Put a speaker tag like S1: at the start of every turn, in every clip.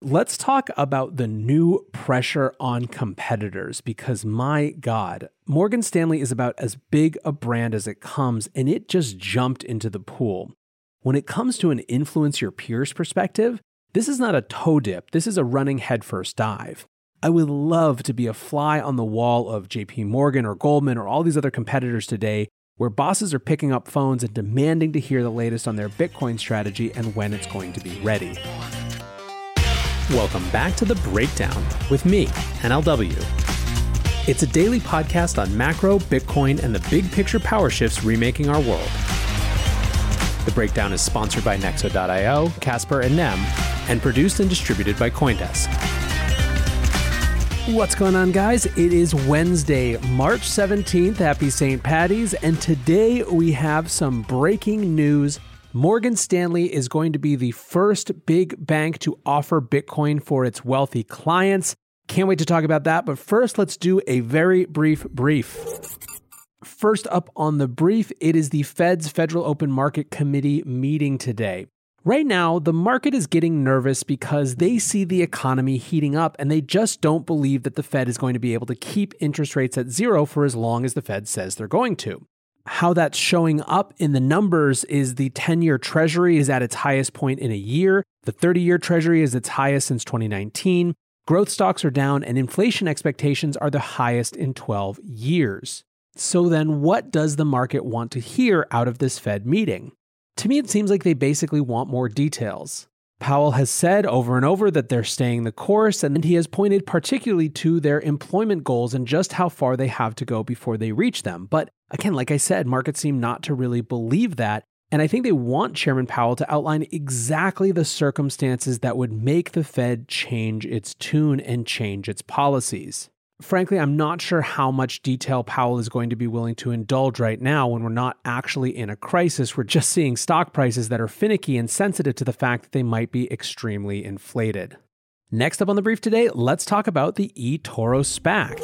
S1: Let's talk about the new pressure on competitors because my God, Morgan Stanley is about as big a brand as it comes, and it just jumped into the pool. When it comes to an influence your peers perspective, this is not a toe dip, this is a running headfirst dive. I would love to be a fly on the wall of JP Morgan or Goldman or all these other competitors today where bosses are picking up phones and demanding to hear the latest on their Bitcoin strategy and when it's going to be ready. Welcome back to The Breakdown with me, NLW. It's a daily podcast on macro, Bitcoin, and the big picture power shifts remaking our world. The Breakdown is sponsored by Nexo.io, Casper, and Nem, and produced and distributed by Coindesk. What's going on, guys? It is Wednesday, March 17th. Happy St. Patty's. And today we have some breaking news Morgan Stanley is going to be the first big bank to offer Bitcoin for its wealthy clients. Can't wait to talk about that. But first, let's do a very brief brief. First up on the brief, it is the Fed's Federal Open Market Committee meeting today. Right now, the market is getting nervous because they see the economy heating up and they just don't believe that the Fed is going to be able to keep interest rates at zero for as long as the Fed says they're going to how that's showing up in the numbers is the 10 year treasury is at its highest point in a year. The 30 year treasury is its highest since 2019. Growth stocks are down, and inflation expectations are the highest in 12 years. So, then what does the market want to hear out of this Fed meeting? To me, it seems like they basically want more details. Powell has said over and over that they're staying the course, and he has pointed particularly to their employment goals and just how far they have to go before they reach them. But again, like I said, markets seem not to really believe that. And I think they want Chairman Powell to outline exactly the circumstances that would make the Fed change its tune and change its policies frankly, I'm not sure how much detail Powell is going to be willing to indulge right now when we're not actually in a crisis. We're just seeing stock prices that are finicky and sensitive to the fact that they might be extremely inflated. Next up on the brief today, let's talk about the eToro SPAC.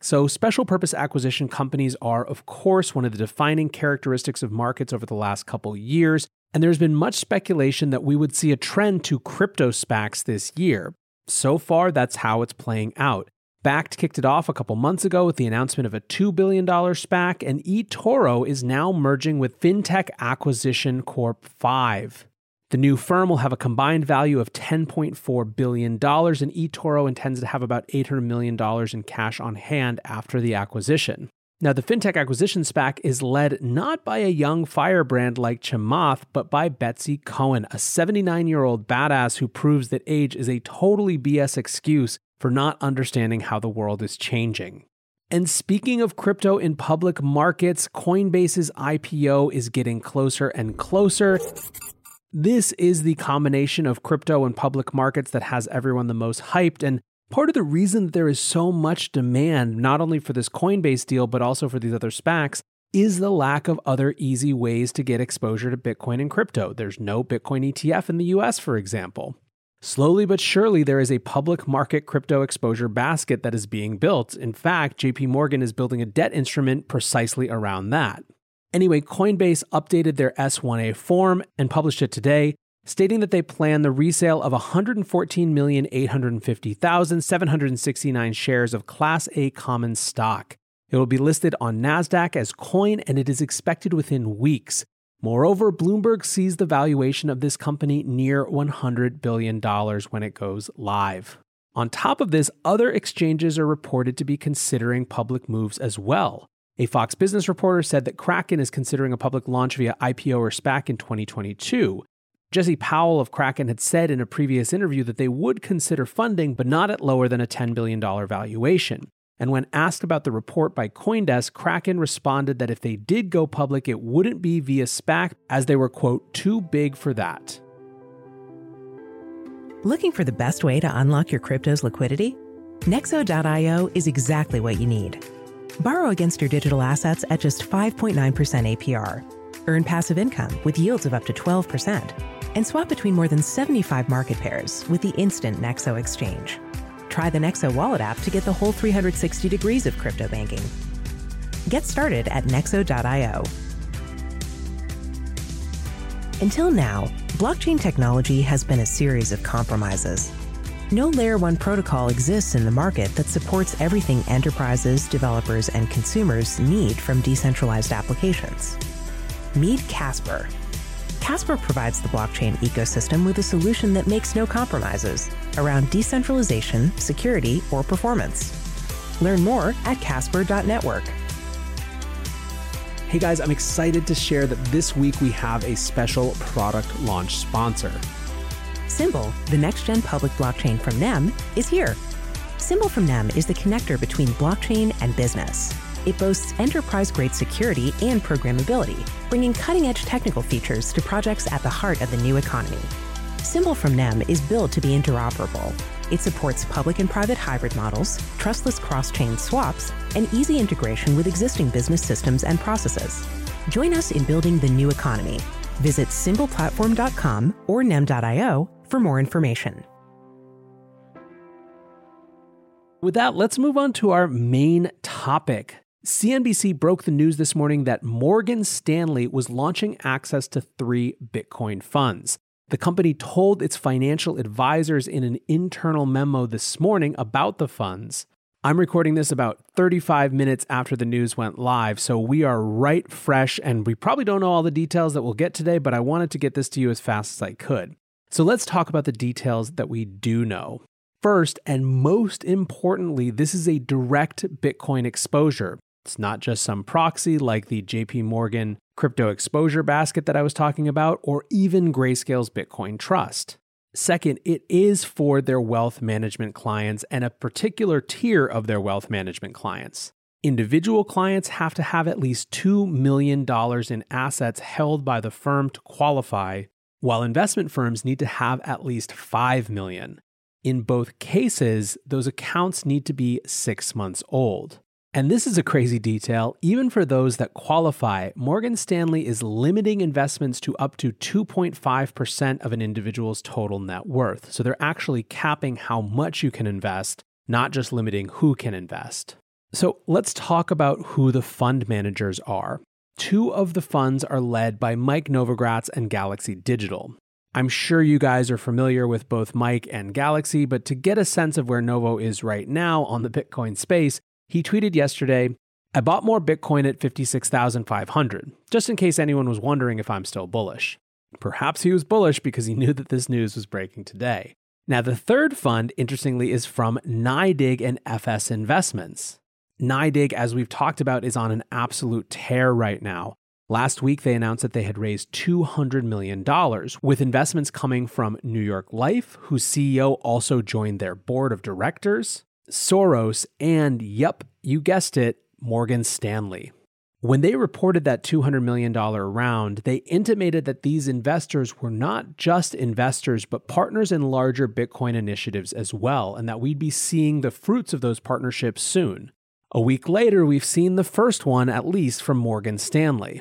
S1: So, special purpose acquisition companies are, of course, one of the defining characteristics of markets over the last couple years, and there's been much speculation that we would see a trend to crypto SPACs this year. So far, that's how it's playing out. Bakkt kicked it off a couple months ago with the announcement of a $2 billion SPAC, and eToro is now merging with FinTech Acquisition Corp 5. The new firm will have a combined value of $10.4 billion, and eToro intends to have about $800 million in cash on hand after the acquisition. Now, the FinTech Acquisition SPAC is led not by a young firebrand like Chamath, but by Betsy Cohen, a 79 year old badass who proves that age is a totally BS excuse for not understanding how the world is changing. And speaking of crypto in public markets, Coinbase's IPO is getting closer and closer. This is the combination of crypto and public markets that has everyone the most hyped. And part of the reason that there is so much demand, not only for this Coinbase deal, but also for these other SPACs, is the lack of other easy ways to get exposure to Bitcoin and crypto. There's no Bitcoin ETF in the US, for example. Slowly but surely, there is a public market crypto exposure basket that is being built. In fact, JP Morgan is building a debt instrument precisely around that. Anyway, Coinbase updated their S1A form and published it today, stating that they plan the resale of 114,850,769 shares of Class A common stock. It will be listed on NASDAQ as coin and it is expected within weeks. Moreover, Bloomberg sees the valuation of this company near $100 billion when it goes live. On top of this, other exchanges are reported to be considering public moves as well. A Fox Business reporter said that Kraken is considering a public launch via IPO or SPAC in 2022. Jesse Powell of Kraken had said in a previous interview that they would consider funding, but not at lower than a $10 billion valuation. And when asked about the report by Coindesk, Kraken responded that if they did go public, it wouldn't be via SPAC, as they were, quote, too big for that.
S2: Looking for the best way to unlock your crypto's liquidity? Nexo.io is exactly what you need. Borrow against your digital assets at just 5.9% APR. Earn passive income with yields of up to 12%. And swap between more than 75 market pairs with the instant Nexo exchange try the Nexo Wallet app to get the whole 360 degrees of crypto banking. Get started at nexo.io. Until now, blockchain technology has been a series of compromises. No Layer 1 protocol exists in the market that supports everything enterprises, developers, and consumers need from decentralized applications. Meet Casper. Casper provides the blockchain ecosystem with a solution that makes no compromises around decentralization, security, or performance. Learn more at casper.network.
S1: Hey guys, I'm excited to share that this week we have a special product launch sponsor.
S2: Symbol, the next gen public blockchain from NEM, is here. Symbol from NEM is the connector between blockchain and business. It boasts enterprise grade security and programmability, bringing cutting edge technical features to projects at the heart of the new economy. Symbol from NEM is built to be interoperable. It supports public and private hybrid models, trustless cross chain swaps, and easy integration with existing business systems and processes. Join us in building the new economy. Visit symbolplatform.com or nem.io for more information.
S1: With that, let's move on to our main topic. CNBC broke the news this morning that Morgan Stanley was launching access to three Bitcoin funds. The company told its financial advisors in an internal memo this morning about the funds. I'm recording this about 35 minutes after the news went live, so we are right fresh and we probably don't know all the details that we'll get today, but I wanted to get this to you as fast as I could. So let's talk about the details that we do know. First, and most importantly, this is a direct Bitcoin exposure. It's not just some proxy like the JP Morgan crypto exposure basket that I was talking about, or even Grayscale's Bitcoin Trust. Second, it is for their wealth management clients and a particular tier of their wealth management clients. Individual clients have to have at least $2 million in assets held by the firm to qualify, while investment firms need to have at least 5 million. In both cases, those accounts need to be 6 months old. And this is a crazy detail. Even for those that qualify, Morgan Stanley is limiting investments to up to 2.5% of an individual's total net worth. So they're actually capping how much you can invest, not just limiting who can invest. So let's talk about who the fund managers are. Two of the funds are led by Mike Novogratz and Galaxy Digital. I'm sure you guys are familiar with both Mike and Galaxy, but to get a sense of where Novo is right now on the Bitcoin space, he tweeted yesterday, I bought more Bitcoin at 56,500, just in case anyone was wondering if I'm still bullish. Perhaps he was bullish because he knew that this news was breaking today. Now, the third fund, interestingly, is from NYDIG and FS Investments. NYDIG, as we've talked about, is on an absolute tear right now. Last week, they announced that they had raised $200 million, with investments coming from New York Life, whose CEO also joined their board of directors, Soros, and yep, you guessed it, Morgan Stanley. When they reported that $200 million round, they intimated that these investors were not just investors, but partners in larger Bitcoin initiatives as well, and that we'd be seeing the fruits of those partnerships soon. A week later, we've seen the first one, at least from Morgan Stanley.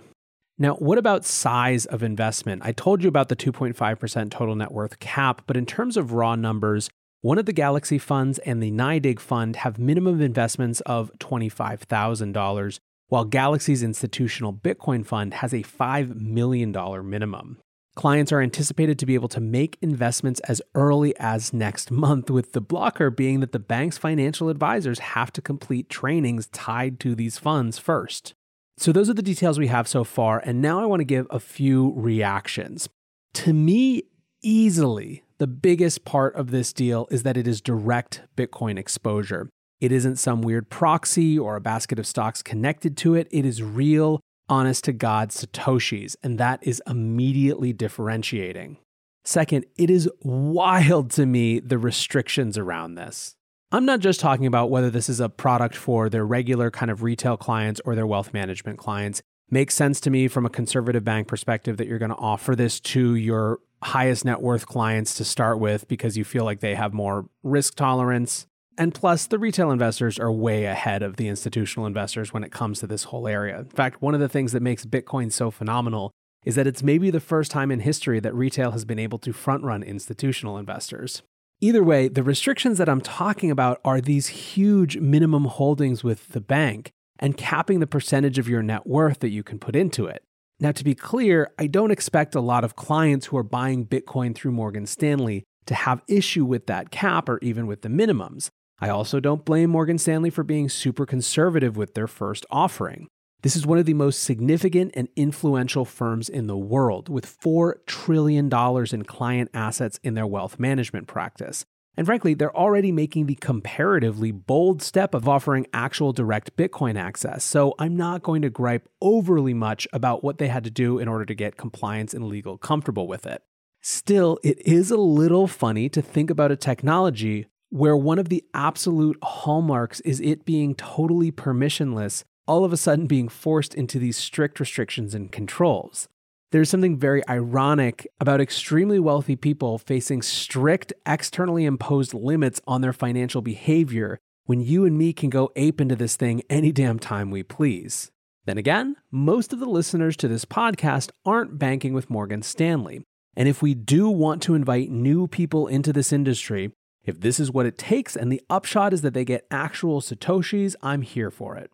S1: Now, what about size of investment? I told you about the 2.5% total net worth cap, but in terms of raw numbers, one of the Galaxy funds and the NYDIG fund have minimum investments of $25,000, while Galaxy's institutional Bitcoin fund has a $5 million minimum. Clients are anticipated to be able to make investments as early as next month, with the blocker being that the bank's financial advisors have to complete trainings tied to these funds first. So, those are the details we have so far, and now I want to give a few reactions. To me, easily the biggest part of this deal is that it is direct Bitcoin exposure. It isn't some weird proxy or a basket of stocks connected to it. It is real, honest to God Satoshis, and that is immediately differentiating. Second, it is wild to me the restrictions around this. I'm not just talking about whether this is a product for their regular kind of retail clients or their wealth management clients. Makes sense to me from a conservative bank perspective that you're going to offer this to your highest net worth clients to start with because you feel like they have more risk tolerance. And plus, the retail investors are way ahead of the institutional investors when it comes to this whole area. In fact, one of the things that makes Bitcoin so phenomenal is that it's maybe the first time in history that retail has been able to front run institutional investors. Either way, the restrictions that I'm talking about are these huge minimum holdings with the bank and capping the percentage of your net worth that you can put into it. Now, to be clear, I don't expect a lot of clients who are buying Bitcoin through Morgan Stanley to have issue with that cap or even with the minimums. I also don't blame Morgan Stanley for being super conservative with their first offering. This is one of the most significant and influential firms in the world, with $4 trillion in client assets in their wealth management practice. And frankly, they're already making the comparatively bold step of offering actual direct Bitcoin access. So I'm not going to gripe overly much about what they had to do in order to get compliance and legal comfortable with it. Still, it is a little funny to think about a technology where one of the absolute hallmarks is it being totally permissionless, all of a sudden being forced into these strict restrictions and controls. There's something very ironic about extremely wealthy people facing strict externally imposed limits on their financial behavior when you and me can go ape into this thing any damn time we please. Then again, most of the listeners to this podcast aren't banking with Morgan Stanley. And if we do want to invite new people into this industry, if this is what it takes and the upshot is that they get actual Satoshis, I'm here for it.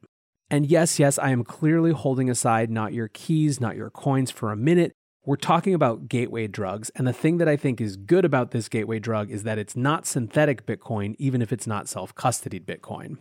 S1: And yes, yes, I am clearly holding aside not your keys, not your coins for a minute. We're talking about gateway drugs. And the thing that I think is good about this gateway drug is that it's not synthetic Bitcoin, even if it's not self custodied Bitcoin.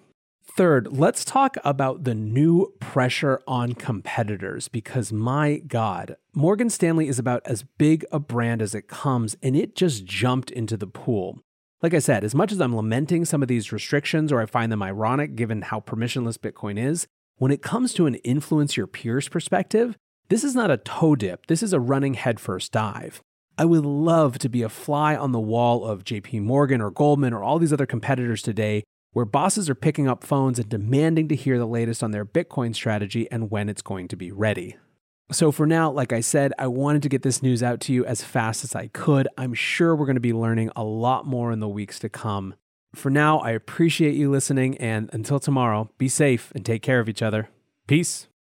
S1: Third, let's talk about the new pressure on competitors because my God, Morgan Stanley is about as big a brand as it comes, and it just jumped into the pool. Like I said, as much as I'm lamenting some of these restrictions or I find them ironic given how permissionless Bitcoin is, when it comes to an influence your peers perspective, this is not a toe dip, this is a running headfirst dive. I would love to be a fly on the wall of JP Morgan or Goldman or all these other competitors today where bosses are picking up phones and demanding to hear the latest on their Bitcoin strategy and when it's going to be ready. So, for now, like I said, I wanted to get this news out to you as fast as I could. I'm sure we're going to be learning a lot more in the weeks to come. For now, I appreciate you listening, and until tomorrow, be safe and take care of each other. Peace.